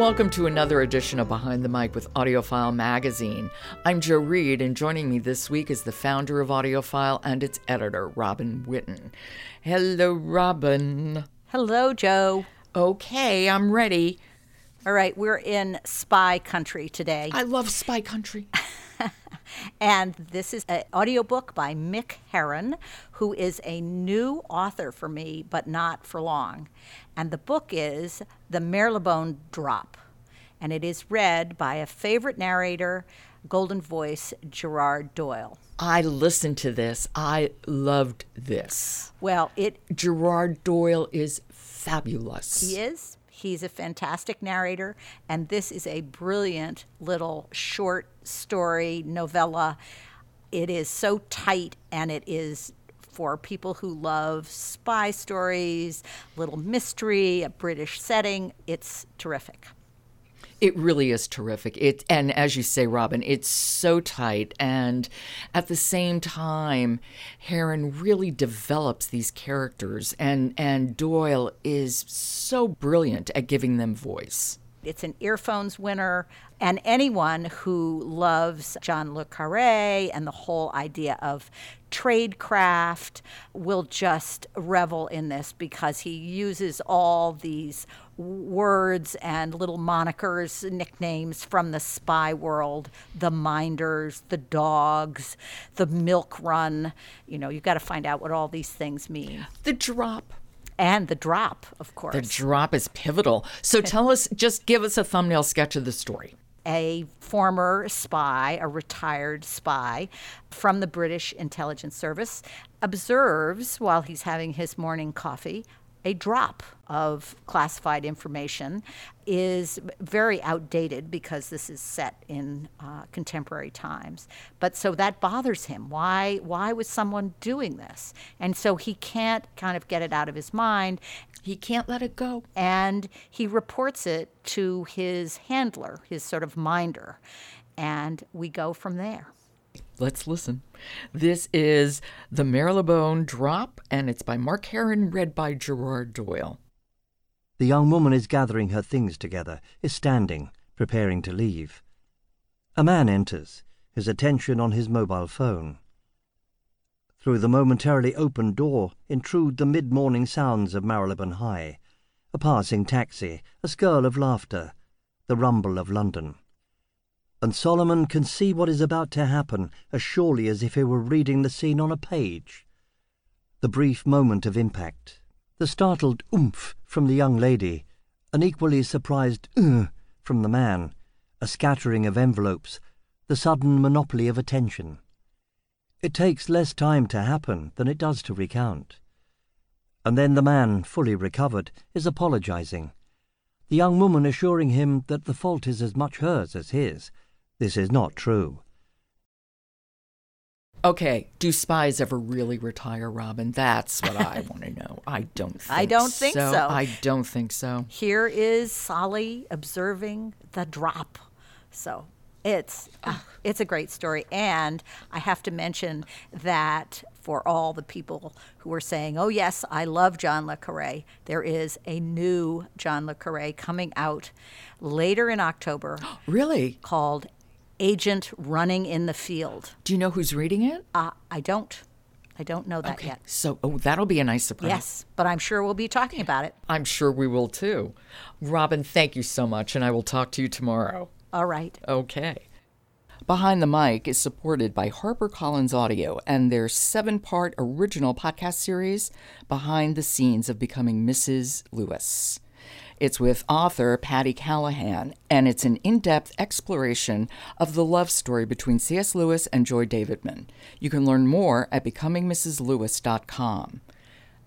Welcome to another edition of Behind the Mic with AudioFile Magazine. I'm Joe Reed, and joining me this week is the founder of AudioFile and its editor, Robin Whitten. Hello, Robin. Hello, Joe. Okay, I'm ready. All right, we're in spy country today. I love spy country. and this is an audiobook by Mick Herron, who is a new author for me, but not for long. And the book is The Marylebone Drop. And it is read by a favorite narrator, golden voice, Gerard Doyle. I listened to this. I loved this. Well, it. Gerard Doyle is fabulous. He is. He's a fantastic narrator, and this is a brilliant little short story novella. It is so tight and it is for people who love spy stories, little mystery, a British setting. It's terrific. It really is terrific. It and as you say, Robin, it's so tight, and at the same time, Herron really develops these characters, and and Doyle is so brilliant at giving them voice. It's an earphones winner, and anyone who loves John le Carre and the whole idea of tradecraft will just revel in this because he uses all these words and little monikers, nicknames from the spy world the minders, the dogs, the milk run. You know, you've got to find out what all these things mean. The drop. And the drop, of course. The drop is pivotal. So tell us, just give us a thumbnail sketch of the story a former spy, a retired spy from the British Intelligence Service, observes while he's having his morning coffee a drop of classified information is very outdated because this is set in uh, contemporary times. But so that bothers him. Why? Why was someone doing this? And so he can't kind of get it out of his mind. He can't let it go. And he reports it to his handler, his sort of minder, and we go from there. Let's listen. This is The Marylebone Drop, and it's by Mark Herron, read by Gerard Doyle. The young woman is gathering her things together, is standing, preparing to leave. A man enters, his attention on his mobile phone. Through the momentarily open door intrude the mid-morning sounds of Marylebone High, a passing taxi, a skirl of laughter, the rumble of London and Solomon can see what is about to happen as surely as if he were reading the scene on a page. The brief moment of impact, the startled oomph from the young lady, an equally surprised uh from the man, a scattering of envelopes, the sudden monopoly of attention. It takes less time to happen than it does to recount. And then the man, fully recovered, is apologizing. The young woman assuring him that the fault is as much hers as his, this is not true. Okay, do spies ever really retire, Robin? That's what I want to know. I don't think I don't think so. so. I don't think so. Here is Solly observing the drop. So it's uh, it's a great story, and I have to mention that for all the people who are saying, "Oh yes, I love John le Carre," there is a new John le Carre coming out later in October. really? Called agent running in the field. Do you know who's reading it? Uh, I don't. I don't know that okay. yet. So, oh, that'll be a nice surprise. Yes, but I'm sure we'll be talking about it. I'm sure we will too. Robin, thank you so much, and I will talk to you tomorrow. All right. Okay. Behind the Mic is supported by HarperCollins Audio and their seven part original podcast series, Behind the Scenes of Becoming Mrs. Lewis. It's with author Patti Callahan, and it's an in depth exploration of the love story between C.S. Lewis and Joy Davidman. You can learn more at becomingmrslewis.com.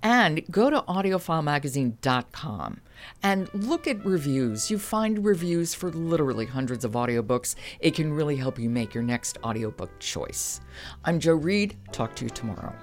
And go to audiofilemagazine.com and look at reviews. You find reviews for literally hundreds of audiobooks. It can really help you make your next audiobook choice. I'm Joe Reed. Talk to you tomorrow.